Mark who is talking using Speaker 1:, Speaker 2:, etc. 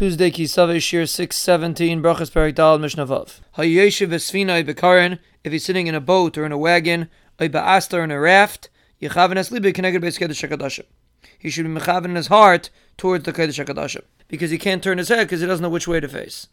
Speaker 1: Tuesday Kisave Shir 617 Brachos Perek Dal Mishnah Vav. Hayeshiv Esfinai Bekarin, if he's sitting in a boat or in a wagon, or Ba'asta in a raft, Yechavin Eslibi connected by Skedesh He should be mechaven in his heart towards the Kedesh Because he can't turn his head because he doesn't know which way to face.